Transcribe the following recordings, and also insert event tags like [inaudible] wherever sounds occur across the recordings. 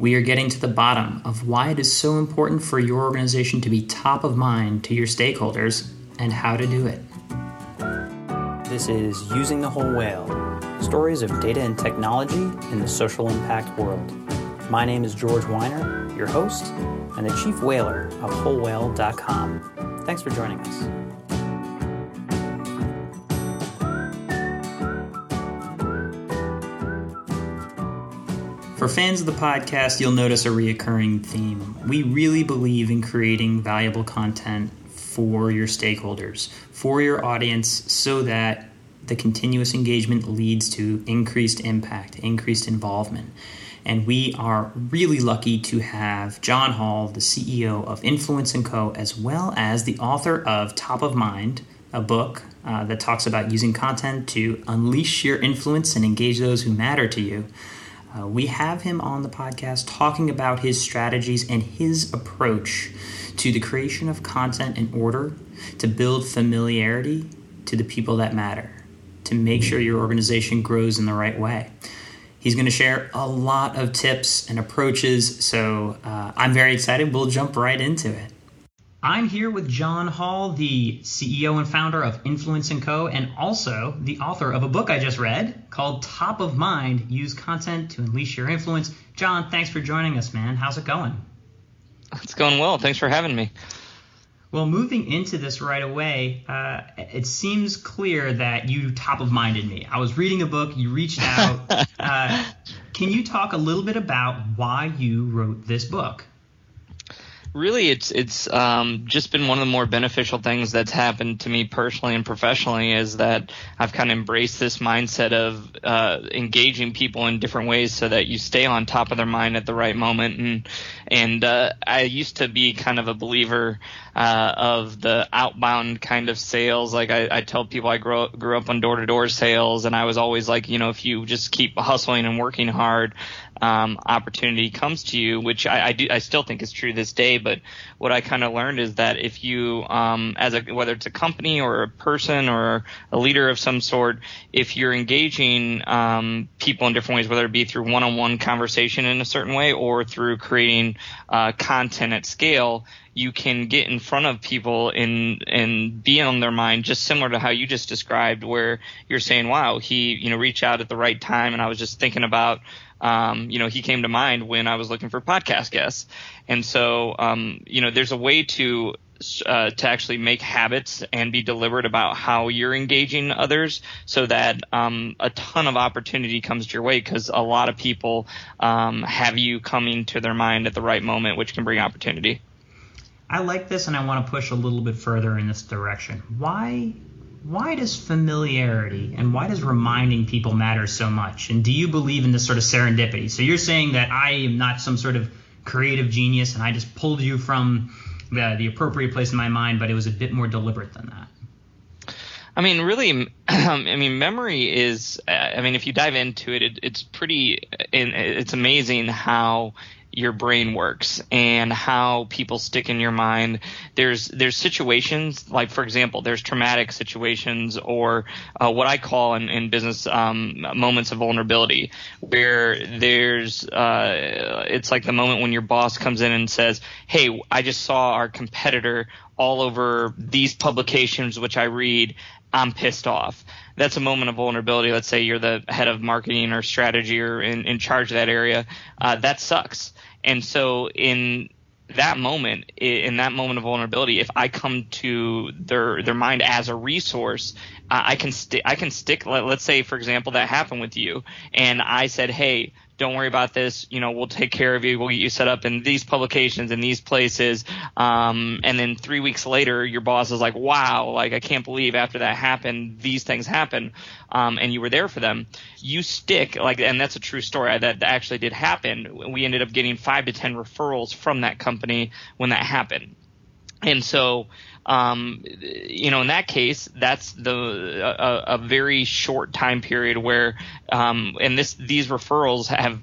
We are getting to the bottom of why it is so important for your organization to be top of mind to your stakeholders and how to do it. This is Using the Whole Whale Stories of Data and Technology in the Social Impact World. My name is George Weiner, your host, and the chief whaler of WholeWhale.com. Thanks for joining us. For fans of the podcast, you'll notice a reoccurring theme. We really believe in creating valuable content for your stakeholders, for your audience, so that the continuous engagement leads to increased impact, increased involvement. And we are really lucky to have John Hall, the CEO of Influence & Co., as well as the author of Top of Mind, a book uh, that talks about using content to unleash your influence and engage those who matter to you. Uh, we have him on the podcast talking about his strategies and his approach to the creation of content in order to build familiarity to the people that matter, to make sure your organization grows in the right way. He's going to share a lot of tips and approaches, so uh, I'm very excited. We'll jump right into it. I'm here with John Hall, the CEO and founder of Influence & Co., and also the author of a book I just read called Top of Mind Use Content to Unleash Your Influence. John, thanks for joining us, man. How's it going? It's going well. Thanks for having me. Well, moving into this right away, uh, it seems clear that you top of minded me. I was reading a book, you reached out. [laughs] uh, can you talk a little bit about why you wrote this book? Really it's it's um, just been one of the more beneficial things that's happened to me personally and professionally is that I've kind of embraced this mindset of uh, engaging people in different ways so that you stay on top of their mind at the right moment. And and uh, I used to be kind of a believer uh, of the outbound kind of sales. Like I, I tell people I grew up, grew up on door to door sales and I was always like you know if you just keep hustling and working hard um, opportunity comes to you, which I, I, do I still think is true this day. But what I kind of learned is that if you, um, as a whether it's a company or a person or a leader of some sort, if you're engaging um, people in different ways, whether it be through one-on-one conversation in a certain way or through creating uh, content at scale, you can get in front of people and and be on their mind just similar to how you just described where you're saying wow he you know reach out at the right time and I was just thinking about um, you know, he came to mind when I was looking for podcast guests. And so, um, you know, there's a way to uh, to actually make habits and be deliberate about how you're engaging others so that um, a ton of opportunity comes your way because a lot of people um, have you coming to their mind at the right moment, which can bring opportunity. I like this and I want to push a little bit further in this direction. Why why does familiarity and why does reminding people matter so much? And do you believe in this sort of serendipity? So you're saying that I am not some sort of creative genius and I just pulled you from the, the appropriate place in my mind, but it was a bit more deliberate than that. I mean, really, [clears throat] I mean, memory is. I mean, if you dive into it, it it's pretty. It's amazing how your brain works and how people stick in your mind. There's there's situations like for example, there's traumatic situations or uh, what I call in, in business um, moments of vulnerability where there's uh, it's like the moment when your boss comes in and says, "Hey, I just saw our competitor all over these publications which I read. I'm pissed off." That's a moment of vulnerability. Let's say you're the head of marketing or strategy or in, in charge of that area. Uh, that sucks. And so in that moment, in that moment of vulnerability, if I come to their their mind as a resource, uh, I can stick. I can stick. Let, let's say, for example, that happened with you, and I said, "Hey, don't worry about this. You know, we'll take care of you. We'll get you set up in these publications in these places. Um, and then three weeks later, your boss is like, wow, like I can't believe after that happened, these things happen. Um, and you were there for them. You stick like, and that's a true story that actually did happen. We ended up getting five to 10 referrals from that company when that happened. And so, um, you know, in that case, that's the a, a very short time period where, um, and this these referrals have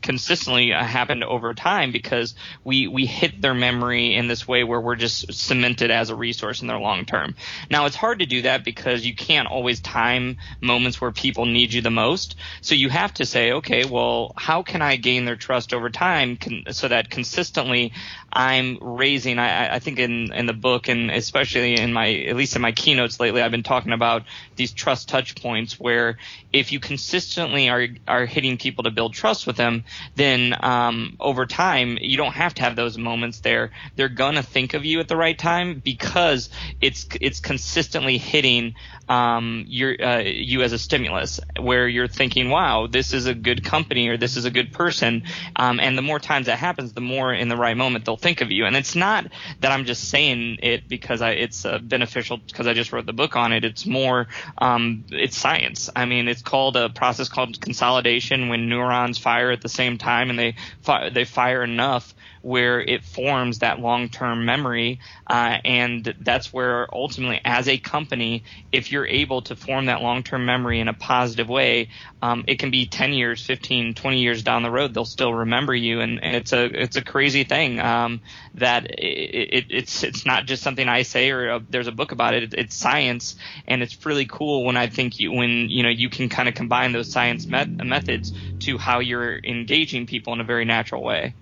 consistently happened over time because we we hit their memory in this way where we're just cemented as a resource in their long term. Now it's hard to do that because you can't always time moments where people need you the most. So you have to say, okay, well, how can I gain their trust over time con- so that consistently I'm raising. I, I think in in the book and especially in my at least in my keynotes lately, I've been talking about these trust touch points where if you consistently are are hitting people to build trust with them, then um, over time you don't have to have those moments there. They're gonna think of you at the right time because it's it's consistently hitting um, your uh, you as a stimulus where you're thinking, wow, this is a good company or this is a good person, um, and the more times that happens, the more in the right moment they'll think of you. And it's not that I'm just saying it because I, it's uh, beneficial because I just wrote the book on it. It's more, um, it's science. I mean, it's called a process called consolidation when neurons fire at the same time and they fi- they fire enough where it forms that long-term memory, uh, and that's where ultimately, as a company, if you're able to form that long-term memory in a positive way, um, it can be 10 years, 15, 20 years down the road, they'll still remember you, and, and it's a it's a crazy thing um, that it, it, it's it's not just something I say or a, there's a book about it. It's science, and it's really cool when I think you when you know you can kind of combine those science met- methods to how you're engaging people in a very natural way.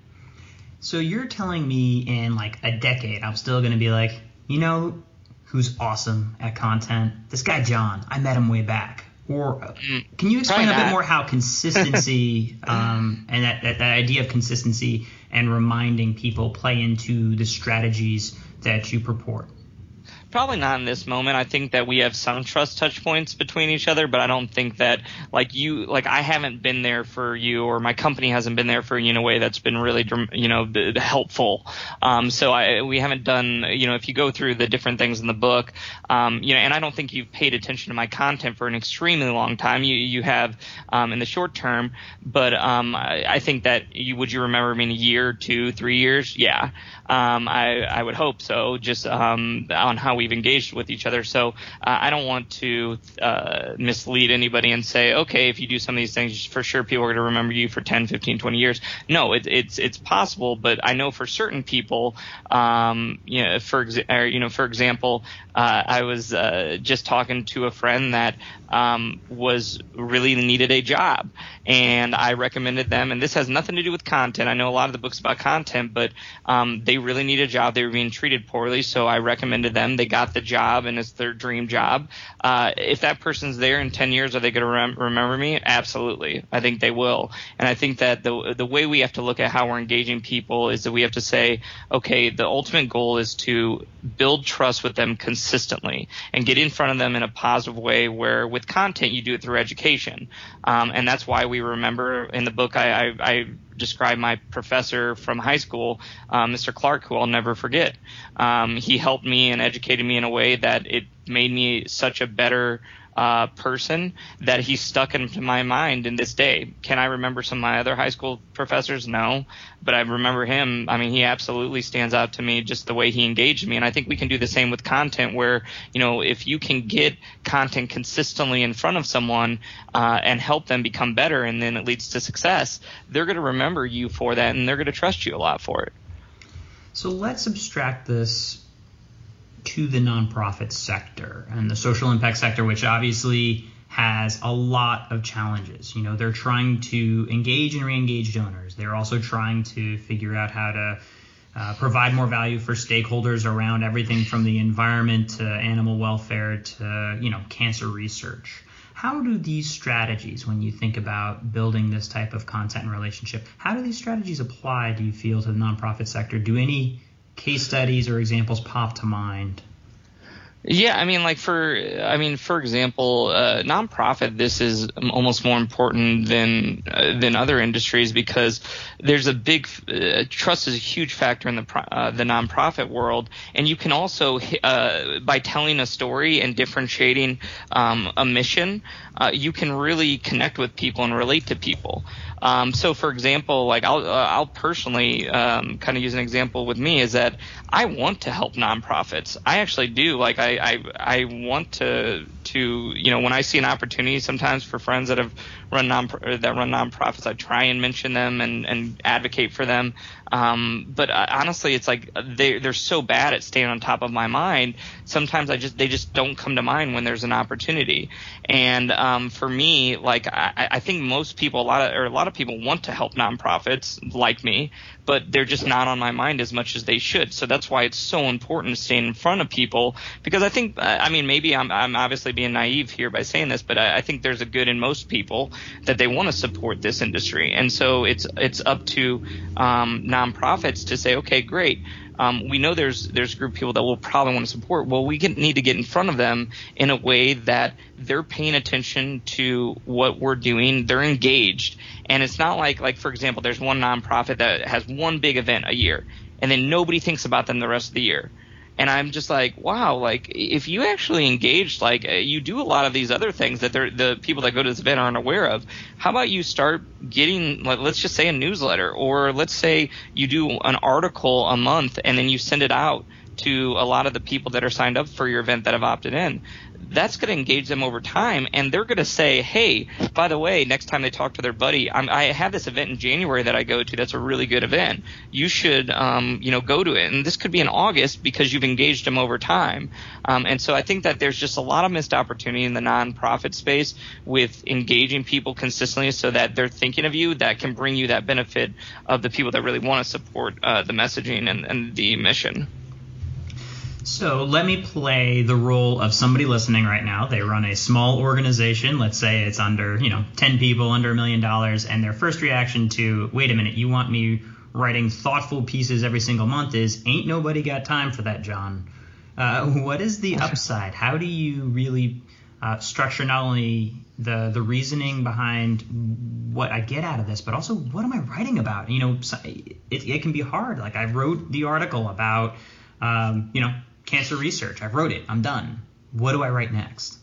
So you're telling me in like a decade, I'm still going to be like, you know, who's awesome at content? This guy John. I met him way back. Or uh, mm, can you explain a bit more how consistency [laughs] um, and that, that, that idea of consistency and reminding people play into the strategies that you purport? Probably not in this moment. I think that we have some trust touch points between each other, but I don't think that like you, like I haven't been there for you or my company hasn't been there for you in a way that's been really, you know, helpful. Um, so I, we haven't done, you know, if you go through the different things in the book, um, you know, and I don't think you've paid attention to my content for an extremely long time. You, you have, um, in the short term, but, um, I, I think that you, would you remember me in a year, two, three years? Yeah. Um, I, I would hope so, just um, on how we've engaged with each other. So uh, I don't want to uh, mislead anybody and say, okay, if you do some of these things, for sure people are going to remember you for 10, 15, 20 years. No, it, it's it's possible, but I know for certain people, um, you know, for exa- or, you know, for example, uh, I was uh, just talking to a friend that um, was really needed a job, and I recommended them. And this has nothing to do with content. I know a lot of the books about content, but um, they really need a job. They were being treated poorly, so I recommended them. They got the job, and it's their dream job. Uh, if that person's there in 10 years, are they going to rem- remember me? Absolutely. I think they will. And I think that the the way we have to look at how we're engaging people is that we have to say, okay, the ultimate goal is to build trust with them consistently and get in front of them in a positive way. Where with content, you do it through education, um, and that's why we remember in the book I, I, I describe my professor from high school, uh, Mr. Clark, who I'll never forget. Um, he helped me and educated me in a way that it made me such a better uh, person that he stuck into my mind in this day. Can I remember some of my other high school professors? No, but I remember him. I mean, he absolutely stands out to me just the way he engaged me. And I think we can do the same with content where, you know, if you can get content consistently in front of someone uh, and help them become better and then it leads to success, they're going to remember you for that and they're going to trust you a lot for it. So let's abstract this to the nonprofit sector and the social impact sector, which obviously has a lot of challenges. You know, they're trying to engage and re-engage donors. They're also trying to figure out how to uh, provide more value for stakeholders around everything from the environment to animal welfare to you know cancer research. How do these strategies, when you think about building this type of content and relationship, how do these strategies apply? Do you feel to the nonprofit sector? Do any case studies or examples pop to mind? Yeah, I mean, like for, I mean, for example, uh, nonprofit. This is almost more important than uh, than other industries because there's a big uh, trust is a huge factor in the uh, the nonprofit world, and you can also uh, by telling a story and differentiating um, a mission, uh, you can really connect with people and relate to people. Um, so, for example, like I'll uh, I'll personally um, kind of use an example with me is that I want to help nonprofits. I actually do. Like I I, I want to to you know when I see an opportunity sometimes for friends that have run non that run nonprofits, I try and mention them and and advocate for them. Um, but uh, honestly, it's like they they're so bad at staying on top of my mind. Sometimes I just they just don't come to mind when there's an opportunity. And um, for me, like I, I think most people, a lot of or a lot of people want to help nonprofits like me, but they're just not on my mind as much as they should. So that's why it's so important to stay in front of people because I think I mean maybe I'm I'm obviously being naive here by saying this, but I, I think there's a good in most people that they want to support this industry, and so it's it's up to um, nonprofits to say, okay, great. Um, we know there's there's a group of people that will probably want to support. Well, we get, need to get in front of them in a way that they're paying attention to what we're doing. They're engaged, and it's not like like for example, there's one nonprofit that has one big event a year, and then nobody thinks about them the rest of the year and I'm just like, wow, like if you actually engage, like uh, you do a lot of these other things that the people that go to this event aren't aware of. How about you start getting, like, let's just say a newsletter, or let's say you do an article a month and then you send it out to a lot of the people that are signed up for your event that have opted in that's going to engage them over time, and they're going to say, "Hey, by the way, next time they talk to their buddy, I'm, i have this event in January that I go to. That's a really good event. You should, um, you know, go to it." And this could be in August because you've engaged them over time. Um, and so I think that there's just a lot of missed opportunity in the nonprofit space with engaging people consistently, so that they're thinking of you. That can bring you that benefit of the people that really want to support uh, the messaging and, and the mission. So let me play the role of somebody listening right now. They run a small organization. Let's say it's under, you know, 10 people, under a million dollars, and their first reaction to, wait a minute, you want me writing thoughtful pieces every single month is, ain't nobody got time for that, John. Uh, what is the upside? How do you really uh, structure not only the the reasoning behind what I get out of this, but also what am I writing about? You know, it, it can be hard. Like I wrote the article about, um, you know, cancer research. I wrote it. I'm done. What do I write next?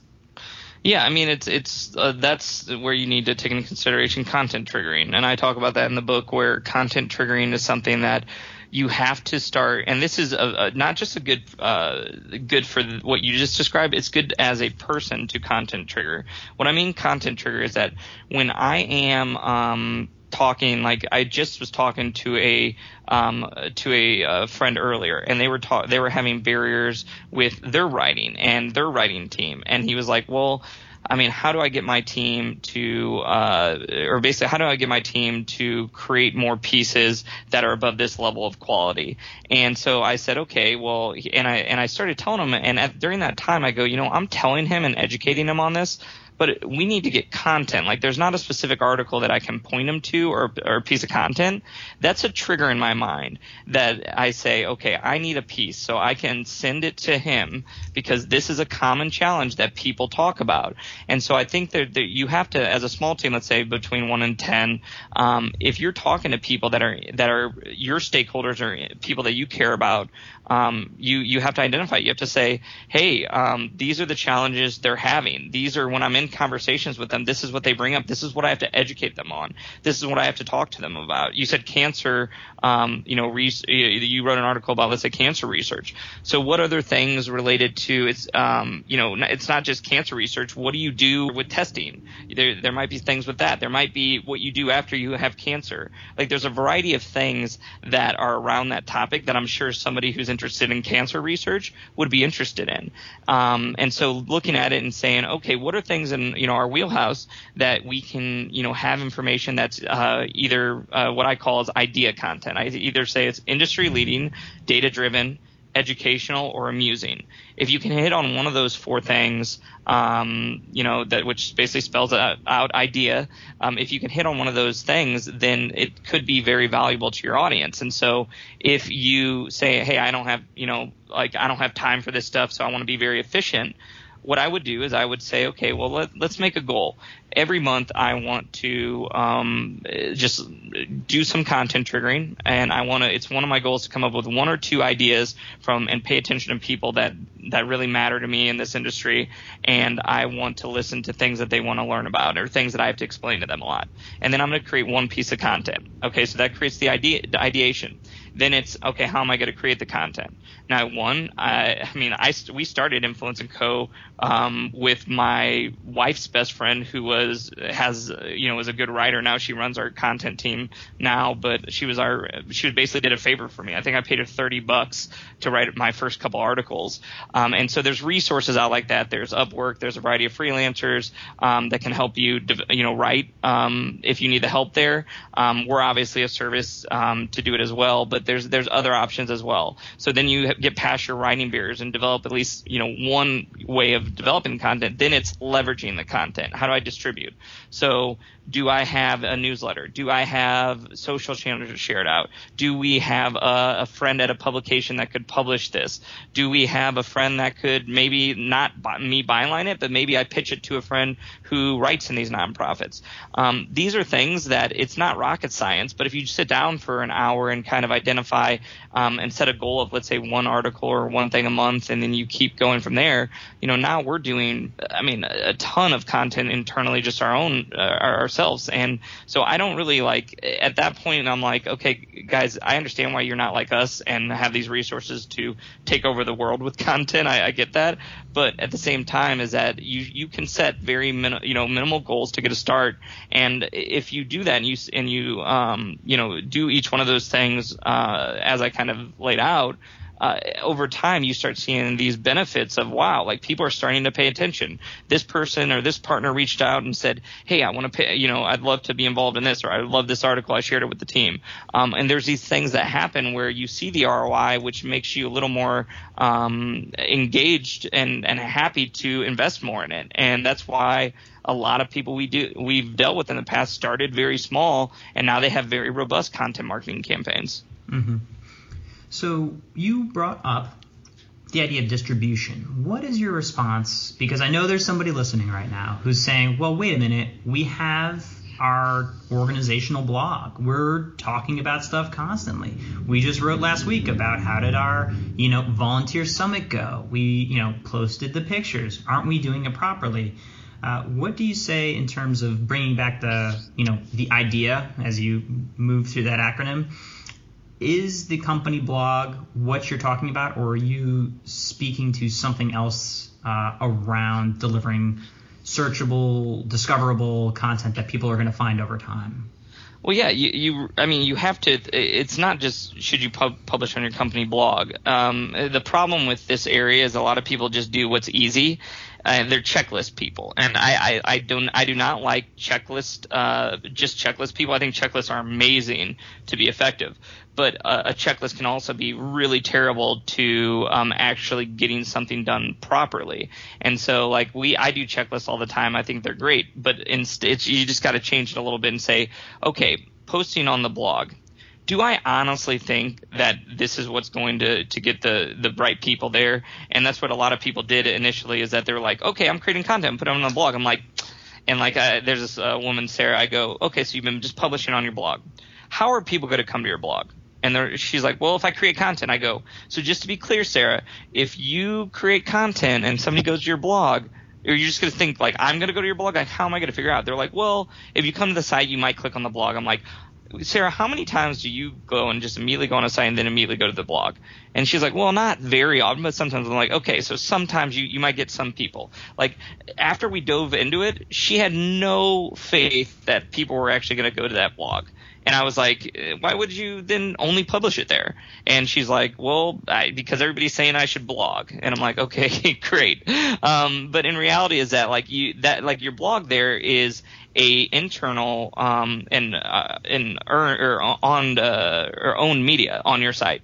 Yeah, I mean it's it's uh, that's where you need to take into consideration content triggering, and I talk about that in the book where content triggering is something that you have to start, and this is a, a, not just a good uh, good for what you just described. It's good as a person to content trigger. What I mean content trigger is that when I am um, talking like I just was talking to a um, to a, uh, friend earlier, and they were ta- they were having barriers with their writing and their writing team, and he was like, well. I mean, how do I get my team to, uh, or basically, how do I get my team to create more pieces that are above this level of quality? And so I said, okay, well, and I and I started telling him, and at, during that time, I go, you know, I'm telling him and educating him on this, but we need to get content. Like there's not a specific article that I can point him to or, or a piece of content. That's a trigger in my mind that I say, okay, I need a piece so I can send it to him because this is a common challenge that people talk about. And so I think that, that you have to, as a small team, let's say between one and 10, um, if you're talking to people that are, that are your stakeholders or people that you care about, um, you you have to identify. You have to say, hey, um, these are the challenges they're having. These are when I'm in conversations with them. This is what they bring up. This is what I have to educate them on. This is what I have to talk to them about. You said cancer. Um, you know, re- you wrote an article about let's say cancer research. So what other things related to it's um, you know it's not just cancer research. What do you do with testing? There there might be things with that. There might be what you do after you have cancer. Like there's a variety of things that are around that topic that I'm sure somebody who's interested in cancer research would be interested in. Um, and so looking at it and saying, okay, what are things in you know our wheelhouse that we can you know have information that's uh, either uh, what I call as idea content. I either say it's industry leading, data driven, educational or amusing. If you can hit on one of those four things, um, you know that which basically spells out, out idea. Um, if you can hit on one of those things, then it could be very valuable to your audience. And so, if you say, "Hey, I don't have you know like I don't have time for this stuff, so I want to be very efficient," what I would do is I would say, okay, well let, us make a goal. Every month I want to um, just do some content triggering, and I want to. It's one of my goals to come up with one or two ideas from and pay attention to people that that really matter to me in this industry, and I want to listen to things that they want to learn about or things that I have to explain to them a lot. And then I'm going to create one piece of content. Okay, so that creates the idea, the ideation Then it's okay. How am I going to create the content? Now, one, I, I mean, I we started Influence and Co. Um, with my wife's best friend, who was has you know was a good writer. Now she runs our content team now, but she was our she basically did a favor for me. I think I paid her thirty bucks to write my first couple articles. Um, and so there's resources out like that. There's Upwork. There's a variety of freelancers um, that can help you you know write um, if you need the help there. Um, we're obviously a service um, to do it as well, but there's there's other options as well. So then you get past your writing barriers and develop at least you know one way of developing content. Then it's leveraging the content. How do I distribute? So do I have a newsletter? Do I have social channels to share it out? Do we have a, a, friend at a publication that could publish this? Do we have a friend that could maybe not buy, me byline it, but maybe I pitch it to a friend who writes in these nonprofits? Um, these are things that it's not rocket science, but if you sit down for an hour and kind of identify um, and set a goal of let's say one article or one thing a month, and then you keep going from there, you know now we're doing, I mean, a ton of content internally, just our own uh, ourselves, and so I don't really like at that point I'm like, okay, guys, I understand why you're not like us and have these resources to take over the world with [laughs] content. I, I get that, but at the same time, is that you you can set very min, you know minimal goals to get a start, and if you do that and you and you um you know do each one of those things uh, as I kind of laid out uh, over time you start seeing these benefits of wow, like people are starting to pay attention. This person or this partner reached out and said, hey, I want to pay, you know, I'd love to be involved in this, or I love this article. I shared it with the team. Um, and there's these things that happen where you see the ROI, which makes you a little more um, engaged and and happy to invest more in it. And that's why a lot of people we do we've dealt with in the past started very small and now they have very robust content marketing campaigns. Mm-hmm. So you brought up the idea of distribution. What is your response? Because I know there's somebody listening right now who's saying, well, wait a minute, we have our organizational blog. We're talking about stuff constantly. We just wrote last week about how did our, you know, volunteer summit go? We, you know, posted the pictures. Aren't we doing it properly? Uh, what do you say in terms of bringing back the, you know, the idea as you move through that acronym is the company blog what you're talking about, or are you speaking to something else uh, around delivering searchable, discoverable content that people are going to find over time? Well, yeah, you, you, I mean, you have to. It's not just should you pub, publish on your company blog. Um, the problem with this area is a lot of people just do what's easy, and they're checklist people. And I, I, I don't, I do not like checklist, uh, just checklist people. I think checklists are amazing to be effective but a, a, checklist can also be really terrible to um, actually getting something done properly. And so, like we, I do checklists all the time. I think they're great, but instead, you just got to change it a little bit and say, okay, posting on the blog. Do I honestly think that this is what's going to, to get the, the right people there? And that's what a lot of people did initially is that they're like, okay, I'm creating content, put it on the blog. I'm like, and like, uh, there's this uh, woman, Sarah, I go, okay, so you've been just publishing on your blog. How are people going to come to your blog? And she's like, well, if I create content, I go, so just to be clear, Sarah, if you create content and somebody goes to your blog, or you're just going to think like, I'm going to go to your blog, like, how am I going to figure out? They're like, well, if you come to the site, you might click on the blog. I'm like, Sarah, how many times do you go and just immediately go on a site and then immediately go to the blog? And she's like, well, not very often, but sometimes I'm like, okay, so sometimes you, you might get some people. Like, after we dove into it, she had no faith that people were actually going to go to that blog. And I was like, why would you then only publish it there? And she's like, well, I, because everybody's saying I should blog. And I'm like, okay, [laughs] great. Um, but in reality is that like you, that like your blog there is a internal, um, and, uh, and or on, uh, or own media on your site.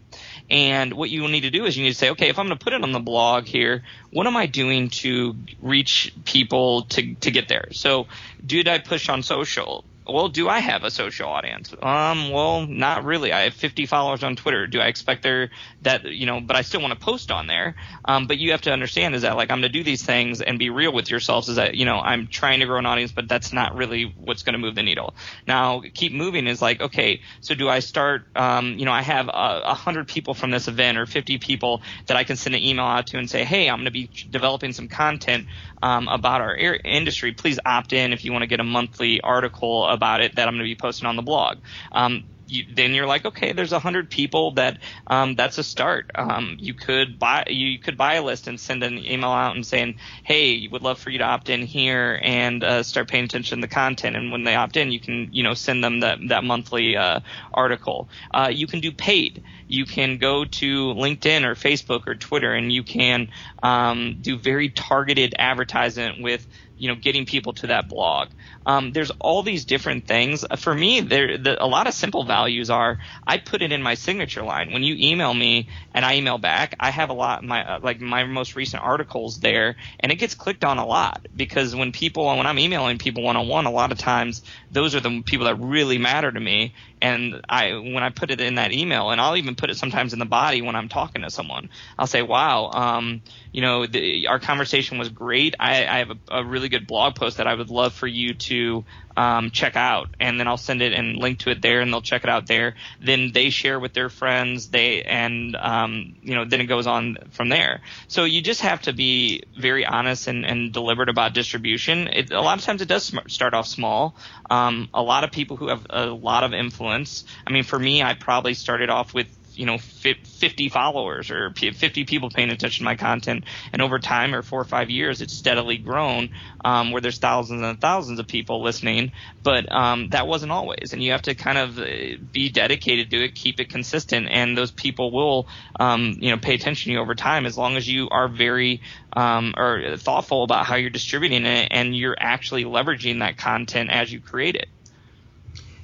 And what you need to do is you need to say, okay, if I'm going to put it on the blog here, what am I doing to reach people to, to get there? So did I push on social? Well, do I have a social audience? Um, well, not really. I have 50 followers on Twitter. Do I expect there that you know? But I still want to post on there. Um, but you have to understand is that like I'm going to do these things and be real with yourselves. Is that you know I'm trying to grow an audience, but that's not really what's going to move the needle. Now, keep moving is like okay. So do I start? Um, you know, I have a, a hundred people from this event or 50 people that I can send an email out to and say, hey, I'm going to be developing some content um, about our industry. Please opt in if you want to get a monthly article about it that I'm going to be posting on the blog. Um, you, then you're like, okay, there's a hundred people that um, that's a start. Um, you could buy you could buy a list and send an email out and saying, hey, would love for you to opt in here and uh, start paying attention to the content. And when they opt in, you can you know send them that that monthly uh, article. Uh, you can do paid. You can go to LinkedIn or Facebook or Twitter, and you can um, do very targeted advertisement with you know getting people to that blog. Um, there's all these different things. Uh, for me, there the, a lot of simple values are I put it in my signature line. When you email me and I email back, I have a lot my uh, like my most recent articles there, and it gets clicked on a lot because when people when I'm emailing people one on one, a lot of times those are the people that really matter to me. And I when I put it in that email, and I'll even put it sometimes in the body when I'm talking to someone, I'll say, "Wow, um, you know, the, our conversation was great. I, I have a, a really good blog post that I would love for you to." to um, check out, and then I'll send it and link to it there, and they'll check it out there. Then they share with their friends, they and um, you know then it goes on from there. So you just have to be very honest and, and deliberate about distribution. It, a lot of times it does start off small. Um, a lot of people who have a lot of influence. I mean, for me, I probably started off with you know 50 followers or 50 people paying attention to my content. And over time or four or five years it's steadily grown um, where there's thousands and thousands of people listening. But um, that wasn't always. And you have to kind of uh, be dedicated to it keep it consistent. And those people will um, you know pay attention to you over time as long as you are very um, or thoughtful about how you're distributing it and you're actually leveraging that content as you create it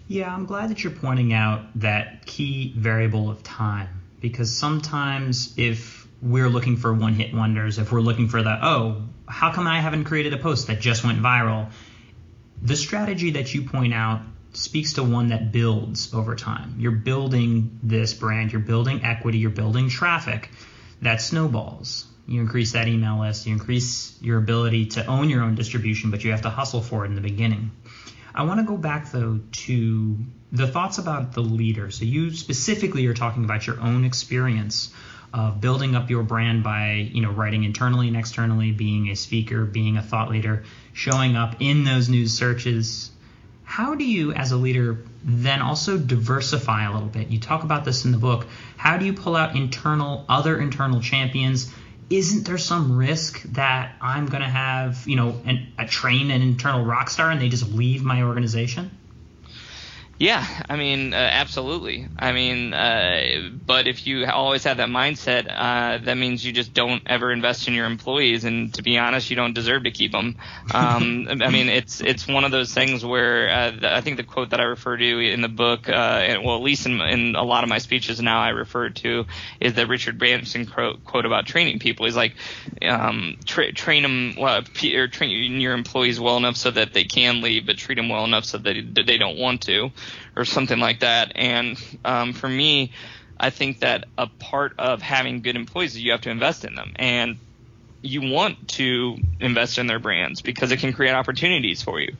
yeah, I'm glad that you're pointing out that key variable of time because sometimes if we're looking for one hit wonders, if we're looking for that, oh, how come I haven't created a post that just went viral? The strategy that you point out speaks to one that builds over time. You're building this brand, you're building equity, you're building traffic that snowballs. You increase that email list, you increase your ability to own your own distribution, but you have to hustle for it in the beginning. I want to go back though to the thoughts about the leader. So you specifically are talking about your own experience of building up your brand by, you know, writing internally and externally, being a speaker, being a thought leader, showing up in those news searches. How do you as a leader then also diversify a little bit? You talk about this in the book. How do you pull out internal other internal champions isn't there some risk that I'm going to have, you know, an, a train an internal rock star and they just leave my organization? Yeah, I mean, uh, absolutely. I mean, uh, but if you always have that mindset, uh, that means you just don't ever invest in your employees, and to be honest, you don't deserve to keep them. Um, [laughs] I mean, it's it's one of those things where uh, I think the quote that I refer to in the book, uh, and, well, at least in, in a lot of my speeches now, I refer to is the Richard Branson quote, quote about training people. He's like, um, tra- train them, well, or train your employees well enough so that they can leave, but treat them well enough so that they don't want to or something like that. And um, for me, I think that a part of having good employees is you have to invest in them. And you want to invest in their brands because it can create opportunities for you.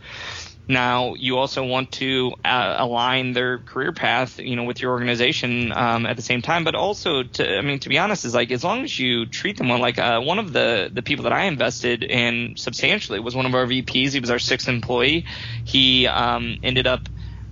Now, you also want to uh, align their career path, you know, with your organization um, at the same time. But also, to, I mean, to be honest, is like as long as you treat them well. Like uh, one of the the people that I invested in substantially was one of our VPs. He was our sixth employee. He um, ended up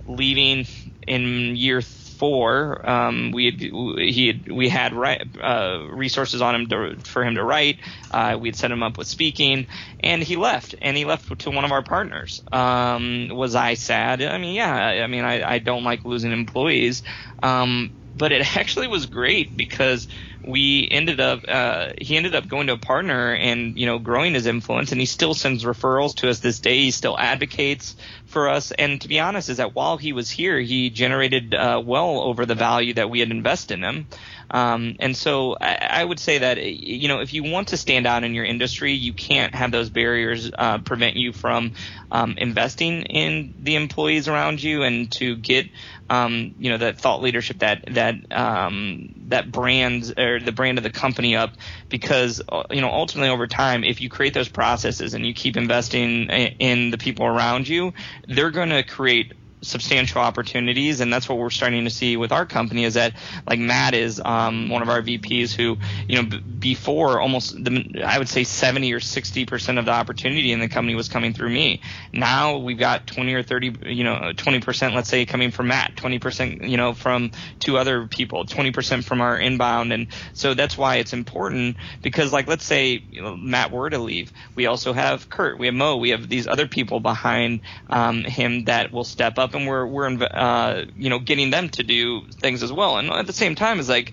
leaving in year four. Um, we had, he had, we had uh, resources on him to, for him to write. Uh, we'd set him up with speaking, and he left. And he left to one of our partners. Um, was I sad? I mean, yeah. I mean, I, I don't like losing employees. Um, but it [laughs] actually was great because we ended up uh, he ended up going to a partner and you know growing his influence and he still sends referrals to us this day. He still advocates for us. And to be honest is that while he was here he generated uh, well over the value that we had invested in him. Um, and so I, I, would say that you know if you want to stand out in your industry you can't have those barriers uh, prevent you from um, investing in the employees around you and to get um, you know that thought leadership that that um, that brand or the brand of the company up because uh, you know ultimately over time if you create those processes and you keep investing in the people around you they're going to create substantial opportunities and that's what we're starting to see with our company is that like Matt is um, one of our VPs who you know b- before almost the I would say 70 or 60 percent of the opportunity in the company was coming through me. Now we've got 20 or 30 you know 20 percent let's say coming from Matt 20 percent you know from two other people 20 percent from our inbound. And so that's why it's important because like let's say you know, Matt were to leave we also have Kurt we have Mo we have these other people behind um, him that will step up and we're we're uh, you know getting them to do things as well. And at the same time, it's like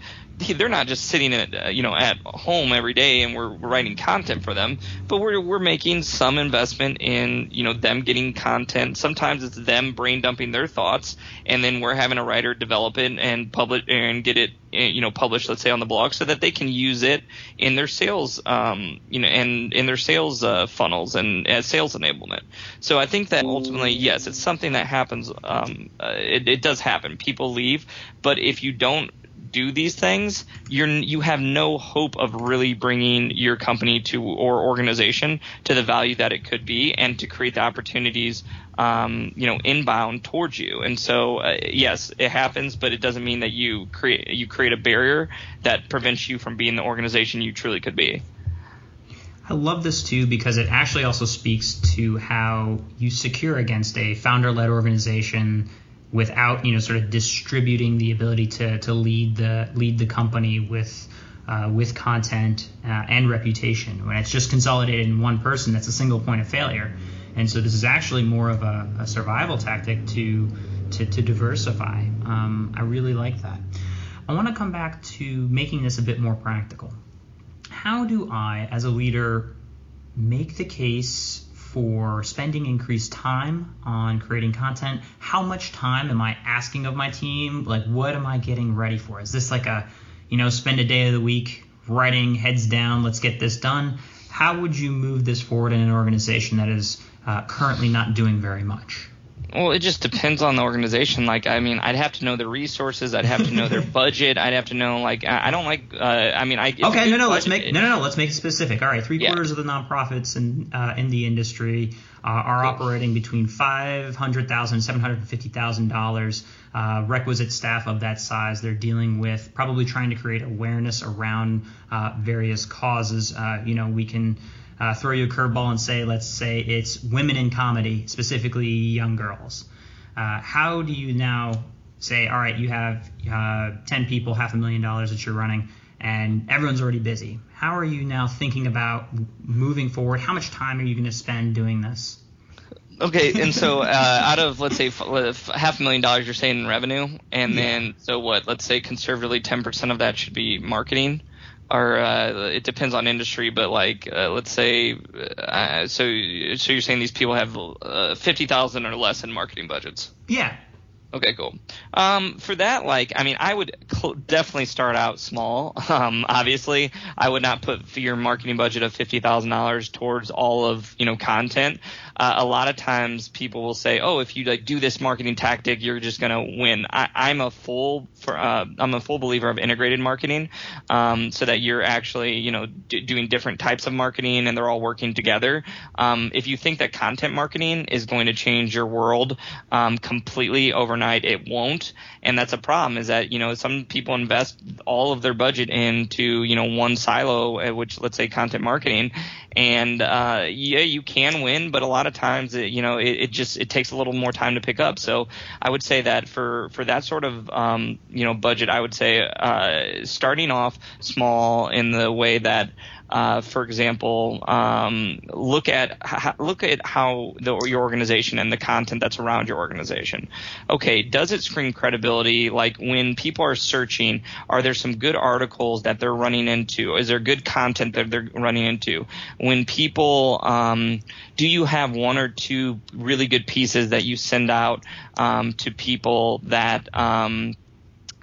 they're not just sitting at uh, you know at home every day and we're, we're, writing content for them, but we're we're making some investment in you know them getting content. Sometimes it's them brain dumping their thoughts, and then we're having a writer develop it and publish and get it eh, you know published, let's say on the blog, so that they can use it in their sales um, you know and in their sales uh, funnels and as sales enablement. So I think that ultimately, yes, it's something that happens. Um, uh, it, it does happen. People leave, but if you don't do these things, you're you have no hope of really bringing your company to or organization to the value that it could be, and to create the opportunities, um, you know, inbound towards you. And so, uh, yes, it happens, but it doesn't mean that you create you create a barrier that prevents you from being the organization you truly could be. I love this too because it actually also speaks to how you secure against a founder led organization without you know sort of distributing the ability to to lead the lead the company with uh, with content uh, and reputation. When it's just consolidated in one person, that's a single point of failure. And so this is actually more of a, a survival tactic to to, to diversify. Um, I really like that. I want to come back to making this a bit more practical. How do I, as a leader, make the case for spending increased time on creating content? How much time am I asking of my team? Like, what am I getting ready for? Is this like a, you know, spend a day of the week writing heads down, let's get this done? How would you move this forward in an organization that is uh, currently not doing very much? Well, it just depends on the organization. Like, I mean, I'd have to know the resources. I'd have to know their [laughs] budget. I'd have to know, like, I don't like. Uh, I mean, I. Okay, no, no. Let's make no, no, no. Let's make it specific. All right, three quarters yeah. of the nonprofits in uh, in the industry uh, are operating between five hundred thousand and seven hundred and fifty thousand uh, dollars. Requisite staff of that size. They're dealing with probably trying to create awareness around uh, various causes. Uh, you know, we can uh, throw you a curveball and say, let's say it's women in comedy, specifically young girls. Uh, how do you now say, all right, you have uh, 10 people, half a million dollars that you're running, and everyone's already busy? How are you now thinking about moving forward? How much time are you going to spend doing this? Okay, and so [laughs] uh, out of let's say f- half a million dollars, you're saying in revenue, and yeah. then so what? Let's say conservatively, ten percent of that should be marketing or uh, it depends on industry, but like uh, let's say, uh, so so you're saying these people have uh, fifty thousand or less in marketing budgets? Yeah. Okay, cool. Um, for that, like, I mean, I would cl- definitely start out small. [laughs] Um, obviously, I would not put your marketing budget of fifty thousand dollars towards all of you know content uh, a lot of times people will say, "Oh, if you like do this marketing tactic, you're just gonna win." I, am a full for uh, I'm a full believer of integrated marketing, um, so that you're actually you know d- doing different types of marketing and they're all working together. Um, if you think that content marketing is going to change your world um, completely overnight, it won't, and that's a problem. Is that you know some people invest all of their budget into you know one silo, uh, which let's say content marketing, and uh, yeah, you can win, but a lot of times, it, you know, it, it, just it takes a little more time to pick up. So I would say that for for that sort of um, you know budget, I would say uh, starting off small in the way that uh, for example, um, look at look at how the, your organization and the content that's around your organization. Okay, does it scream credibility? Like when people are searching, are there some good articles that they're running into? Is there good content that they're running into? When people, um, do you have one or two really good pieces that you send out um, to people that um,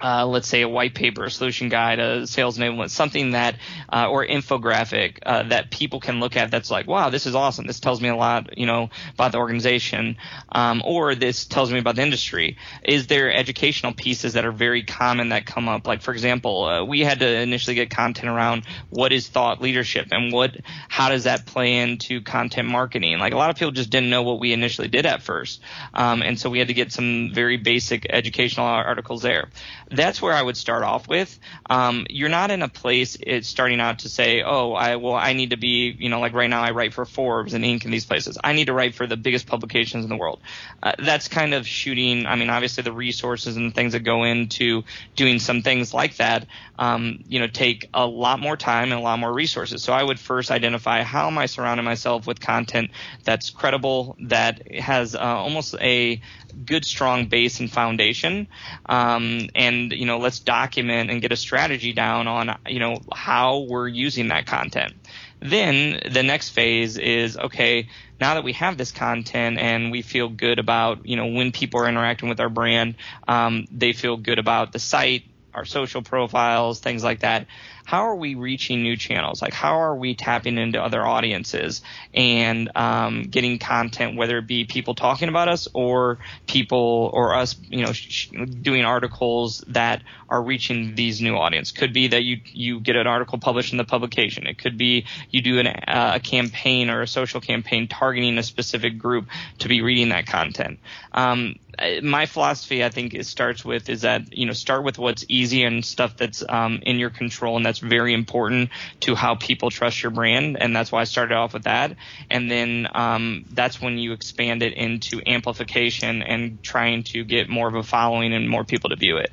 uh, let's say a white paper, a solution guide, a sales enablement, something that, uh, or infographic uh, that people can look at that's like, wow, this is awesome. This tells me a lot, you know, about the organization, um, or this tells me about the industry. Is there educational pieces that are very common that come up? Like, for example, uh, we had to initially get content around what is thought leadership and what, how does that play into content marketing? Like, a lot of people just didn't know what we initially did at first, um, and so we had to get some very basic educational articles there that's where I would start off with. Um, you're not in a place it's starting out to say, oh, I well, I need to be, you know, like right now I write for Forbes and Inc. and these places. I need to write for the biggest publications in the world. Uh, that's kind of shooting. I mean, obviously the resources and the things that go into doing some things like that, um, you know, take a lot more time and a lot more resources. So I would first identify how am I surrounding myself with content that's credible, that has uh, almost a good strong base and foundation. Um, and you know let's document and get a strategy down on you know how we're using that content. Then the next phase is okay now that we have this content and we feel good about you know when people are interacting with our brand um, they feel good about the site our social profiles things like that how are we reaching new channels? Like, how are we tapping into other audiences and um, getting content, whether it be people talking about us or people or us, you know, sh- doing articles that are reaching these new audience. Could be that you you get an article published in the publication. It could be you do an, uh, a campaign or a social campaign targeting a specific group to be reading that content. Um, my philosophy, I think, it starts with is that you know start with what's easy and stuff that's um, in your control, and that's very important to how people trust your brand, and that's why I started off with that. And then um, that's when you expand it into amplification and trying to get more of a following and more people to view it.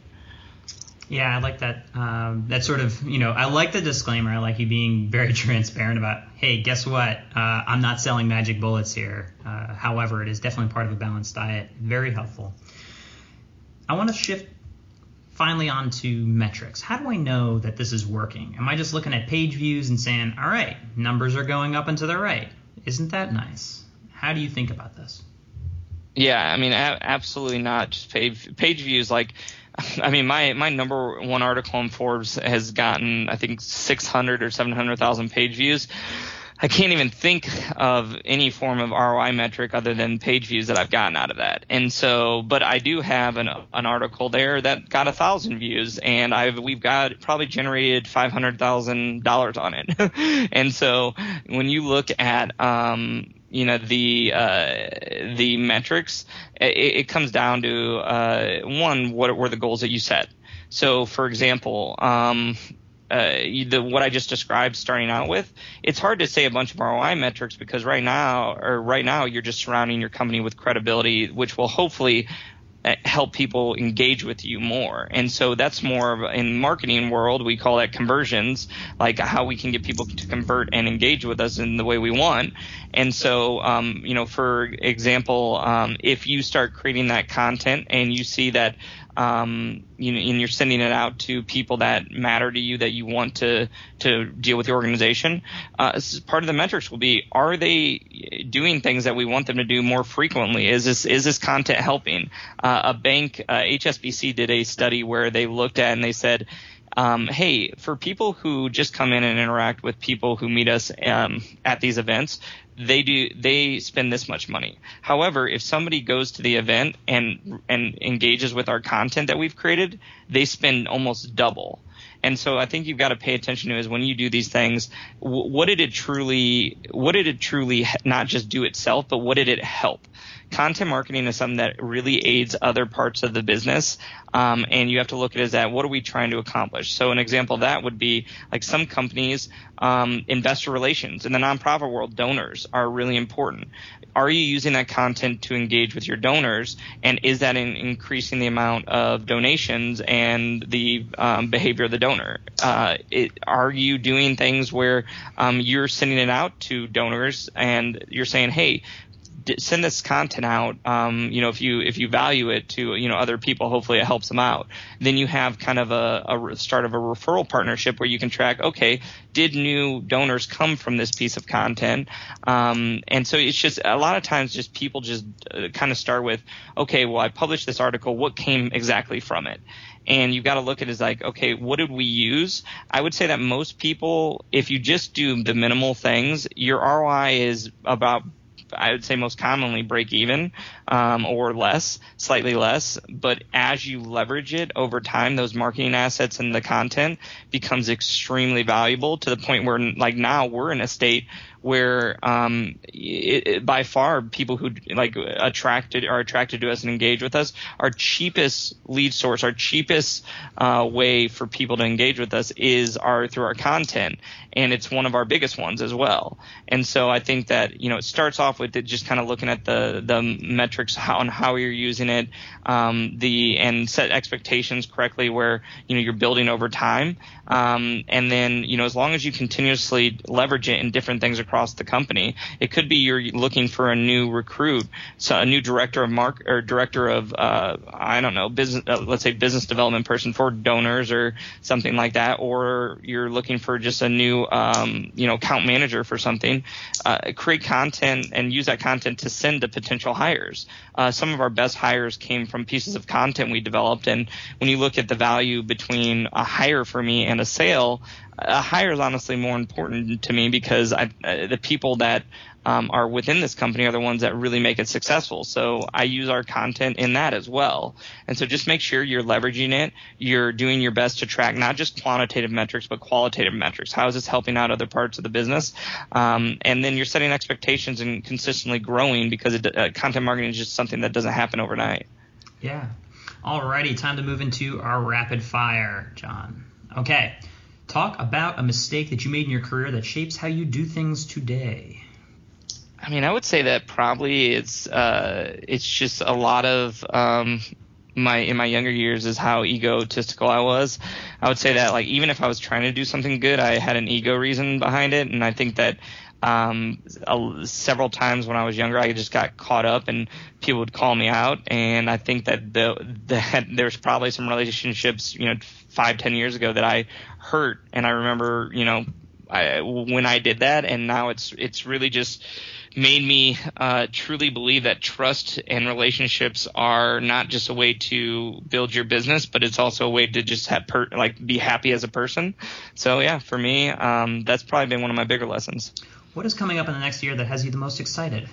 Yeah, I like that. Um, that sort of, you know, I like the disclaimer. I like you being very [laughs] transparent about, hey, guess what? Uh, I'm not selling magic bullets here. Uh, however, it is definitely part of a balanced diet. Very helpful. I want to shift finally on to metrics. How do I know that this is working? Am I just looking at page views and saying, all right, numbers are going up and to the right? Isn't that nice? How do you think about this? Yeah, I mean, absolutely not. Just page page views. Like, [laughs] I mean, my my number one article in Forbes has gotten, I think, six hundred or seven hundred thousand page views. I can't even think of any form of ROI metric other than page views that I've gotten out of that. And so, but I do have an, an article there that got a thousand views and I've, we've got probably generated $500,000 on it. [laughs] and so when you look at, um, you know the uh, the metrics, it, it comes down to uh, one, what were the goals that you set? So, for example, um, uh, the what I just described starting out with, it's hard to say a bunch of ROI metrics because right now or right now you're just surrounding your company with credibility, which will hopefully uh, help people engage with you more. And so that's more of in marketing world we call that conversions, like how we can get people to convert and engage with us in the way we want. And so, um, you know, for example, um, if you start creating that content and you see that um, you know, and you're sending it out to people that matter to you that you want to to deal with your organization. Uh, part of the metrics will be: Are they doing things that we want them to do more frequently? Is this is this content helping? Uh, a bank, uh, HSBC, did a study where they looked at and they said. Um, hey, for people who just come in and interact with people who meet us um, at these events, they do they spend this much money. However, if somebody goes to the event and and engages with our content that we've created, they spend almost double. And so I think you've got to pay attention to is when you do these things, what did it truly, what did it truly not just do itself, but what did it help? Content marketing is something that really aids other parts of the business. Um, and you have to look at it as that what are we trying to accomplish? So an example of that would be like some companies, um, investor relations in the nonprofit world, donors are really important. Are you using that content to engage with your donors? And is that in increasing the amount of donations and the um, behavior of the donor? Uh, it, are you doing things where um, you're sending it out to donors and you're saying, hey, send this content out, um, you know, if you if you value it to you know other people, hopefully it helps them out. Then you have kind of a, a start of a referral partnership where you can track, okay, did new donors come from this piece of content? Um, and so it's just a lot of times just people just uh, kind of start with, okay, well I published this article, what came exactly from it? and you've got to look at it as like, okay, what did we use? I would say that most people, if you just do the minimal things, your ROI is about I would say most commonly break even um, or less, slightly less. But as you leverage it over time, those marketing assets and the content becomes extremely valuable to the point where, like now, we're in a state where um, it, it, by far people who like attracted are attracted to us and engage with us, our cheapest lead source, our cheapest uh, way for people to engage with us is our through our content, and it's one of our biggest ones as well. And so I think that you know it starts off with just kind of looking at the the metrics how, on how you're using it, um, the and set expectations correctly where you know you're building over time, um, and then you know as long as you continuously leverage it in different things across the company. It could be you're looking for a new recruit, so a new director of mark or director of uh, I don't know business, uh, let's say business development person for donors or something like that, or you're looking for just a new um, you know account manager for something. Uh, create content and use that content to send to potential hires. Uh, some of our best hires came from pieces of content we developed, and when you look at the value between a hire for me and a sale, a hire is honestly more important to me because I, uh, the people that um, are within this company are the ones that really make it successful. So I use our content in that as well. And so just make sure you're leveraging it. You're doing your best to track not just quantitative metrics, but qualitative metrics. How is this helping out other parts of the business? Um, and then you're setting expectations and consistently growing because it, uh, content marketing is just something that doesn't happen overnight. Yeah. Alrighty, time to move into our rapid fire, John. Okay. Talk about a mistake that you made in your career that shapes how you do things today. I mean, I would say that probably it's uh, it's just a lot of um, my in my younger years is how egotistical I was. I would say that like even if I was trying to do something good, I had an ego reason behind it, and I think that um, several times when I was younger, I just got caught up and people would call me out. And I think that the, [laughs] that there's probably some relationships, you know, five, ten years ago that I hurt. And I remember, you know, I, when I did that and now it's, it's really just, made me uh, truly believe that trust and relationships are not just a way to build your business, but it's also a way to just have per- like be happy as a person. So yeah, for me, um, that's probably been one of my bigger lessons. What is coming up in the next year that has you the most excited?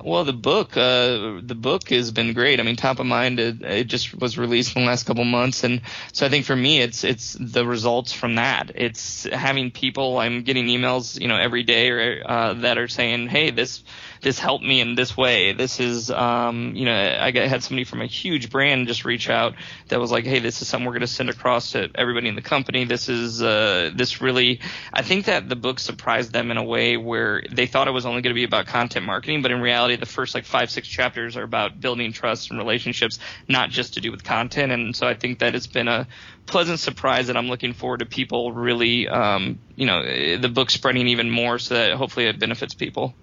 Well, the book, uh, the book has been great. I mean, top of mind, it, it, just was released in the last couple months, and so I think for me, it's it's the results from that. It's having people. I'm getting emails, you know, every day or uh, that are saying, "Hey, this this helped me in this way. This is, um, you know, I had somebody from a huge brand just reach out that was like, hey, this is something we're going to send across to everybody in the company. This is, uh, this really, I think that the book surprised them in a way where they thought it was only going to be about content marketing, but in reality, the first like five, six chapters are about building trust and relationships, not just to do with content. And so I think that it's been a pleasant surprise that I'm looking forward to people really, um, you know, the book spreading even more so that hopefully it benefits people.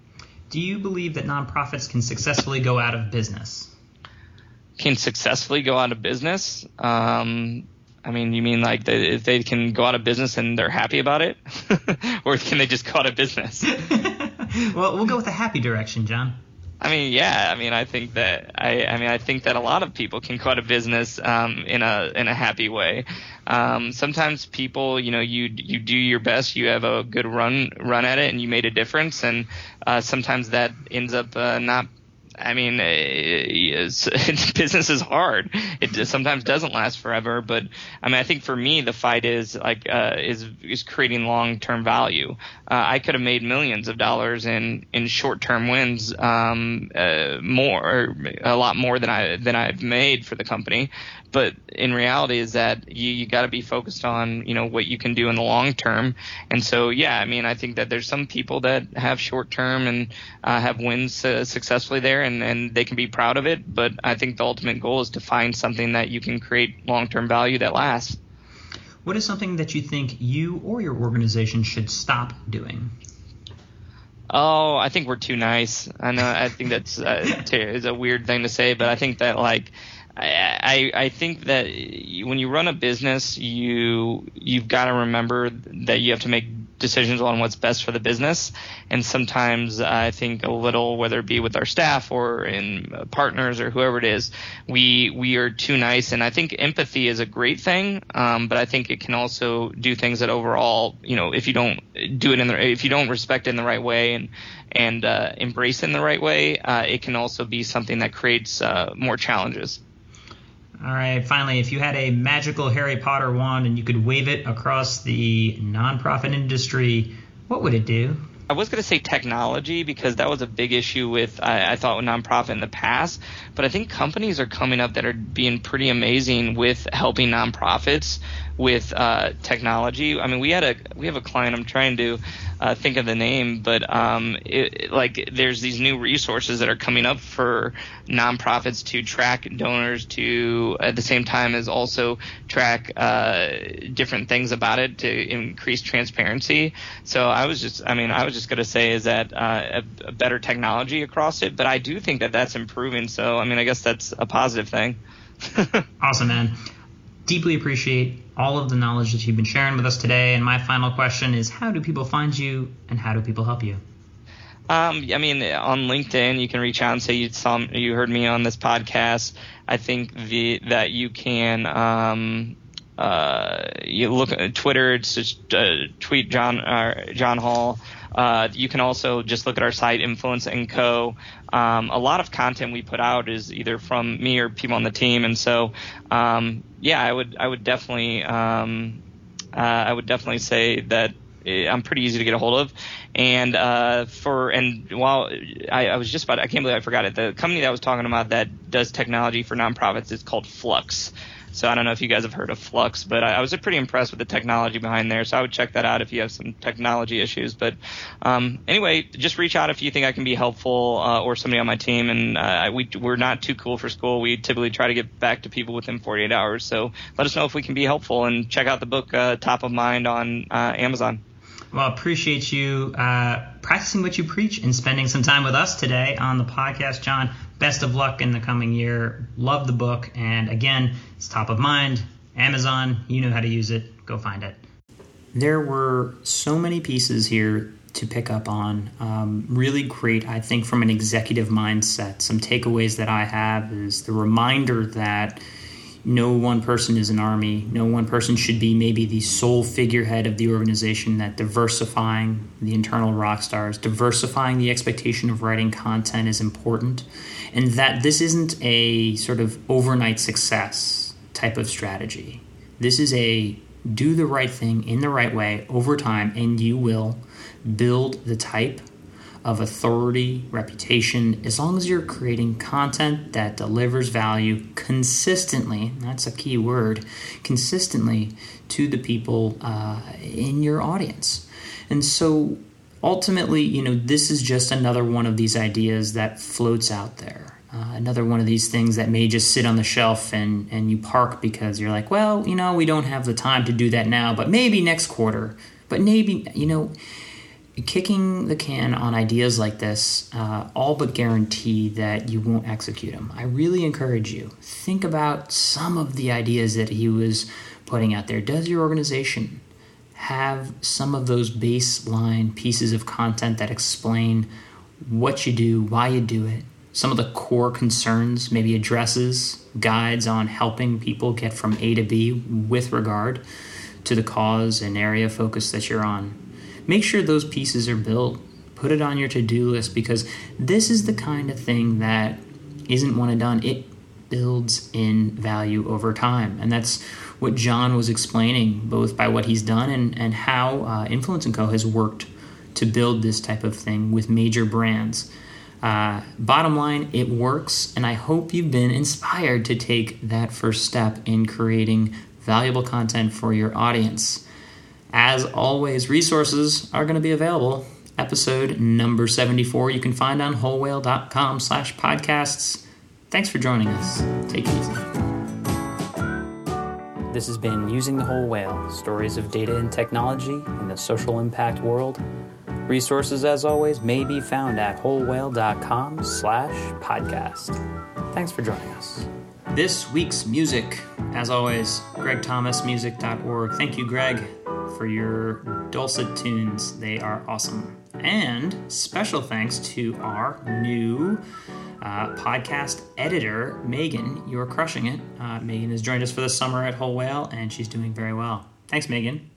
Do you believe that nonprofits can successfully go out of business? Can successfully go out of business? Um, I mean, you mean like they, if they can go out of business and they're happy about it, [laughs] or can they just go out of business? [laughs] well, we'll go with the happy direction, John. I mean, yeah. I mean, I think that I, I mean, I think that a lot of people can go a business um, in a in a happy way. Um, sometimes people, you know, you you do your best, you have a good run run at it, and you made a difference, and uh, sometimes that ends up uh, not I mean, [laughs] business is hard. It sometimes doesn't last forever, but I mean, I think for me, the fight is like uh, is is creating long term value. Uh, I could have made millions of dollars in in short term wins, um, uh, more, a lot more than I than I've made for the company but in reality is that you, you got to be focused on you know what you can do in the long term and so yeah i mean i think that there's some people that have short term and uh, have wins uh, successfully there and, and they can be proud of it but i think the ultimate goal is to find something that you can create long term value that lasts what is something that you think you or your organization should stop doing Oh, I think we're too nice. I know. I think that's uh, [laughs] is a weird thing to say, but I think that like I, I think that when you run a business, you you've got to remember that you have to make decisions on what's best for the business. And sometimes I think a little, whether it be with our staff or in partners or whoever it is, we we are too nice. And I think empathy is a great thing, um, but I think it can also do things that overall, you know, if you don't do it in the if you don't respect it in the right way and and uh, embrace it in the right way, uh, it can also be something that creates uh, more challenges. All right, finally, if you had a magical Harry Potter wand and you could wave it across the nonprofit industry, what would it do? I was going to say technology because that was a big issue with I, I, thought with nonprofit in the past, but I think companies are coming up that are being pretty amazing with helping nonprofits with uh, technology. I mean, we had a we have a client. I'm trying to uh, think of the name, but um, it, like there's these new resources that are coming up for nonprofits to track donors to at the same time as also track uh, different things about it to increase transparency. So I was just, I mean, I was just going to say is that uh, a, a better technology across it, but I do think that that's improving. So I mean, I guess that's a positive thing. [laughs] awesome, man deeply appreciate all of the knowledge that you've been sharing with us today. And my final question is how do people find you and how do people help you? Um, I mean, on LinkedIn, you can reach out and say you saw you heard me on this podcast. I think the that you can um, uh, you look at Twitter. It's just uh, tweet John uh, John Hall. Uh, you can also just look at our site, Influence and Co. Um, a lot of content we put out is either from me or people on the team, and so um, yeah, I would I would definitely um, uh, I would definitely say that eh, I'm pretty easy to get a hold of. And uh, for and while I, I, was just about I can't believe I forgot it. The company that I was talking about that does technology for nonprofits is called Flux. So I don't know if you guys have heard of Flux, but I, I, was pretty impressed with the technology behind there. So I would check that out if you have some technology issues. But um, anyway, just reach out if you think I can be helpful uh, or somebody on my team. And uh, we we're not too cool for school. We typically try to get back to people within 48 hours. So let us know if we can be helpful and check out the book uh, Top of Mind on uh, Amazon. Well, appreciate you uh, practicing what you preach and spending some time with us today on the podcast, John best of luck in the coming year. Love the book. And again, it's top of mind. Amazon, you know how to use it. Go find it. There were so many pieces here to pick up on. Um, really great, I think, from an executive mindset. Some takeaways that I have is the reminder that no one person is an army. No one person should be maybe the sole figurehead of the organization. That diversifying the internal rock stars, diversifying the expectation of writing content is important, and that this isn't a sort of overnight success type of strategy. This is a do the right thing in the right way over time, and you will build the type of authority, reputation, as long as you're creating content that delivers value consistently, that's a key word, consistently to the people uh, in your audience. And so ultimately, you know, this is just another one of these ideas that floats out there. Uh, another one of these things that may just sit on the shelf and, and you park because you're like, well, you know, we don't have the time to do that now, but maybe next quarter. But maybe, you know, kicking the can on ideas like this uh, all but guarantee that you won't execute them. I really encourage you think about some of the ideas that he was putting out there. Does your organization have some of those baseline pieces of content that explain what you do, why you do it, some of the core concerns, maybe addresses, guides on helping people get from A to B with regard to the cause and area of focus that you're on make sure those pieces are built. Put it on your to do list because this is the kind of thing that isn't one and done. It builds in value over time. And that's what John was explaining, both by what he's done and, and how uh, Influence & Co. has worked to build this type of thing with major brands. Uh, bottom line, it works, and I hope you've been inspired to take that first step in creating valuable content for your audience. As always, resources are going to be available. Episode number 74 you can find on wholewhale.com slash podcasts. Thanks for joining us. Take it easy. This has been Using the Whole Whale Stories of Data and Technology in the Social Impact World. Resources, as always, may be found at wholewhale.com slash podcast. Thanks for joining us. This week's music, as always, gregthomasmusic.org. Thank you, Greg, for your dulcet tunes. They are awesome. And special thanks to our new uh, podcast editor, Megan. You're crushing it. Uh, Megan has joined us for the summer at Whole Whale, and she's doing very well. Thanks, Megan.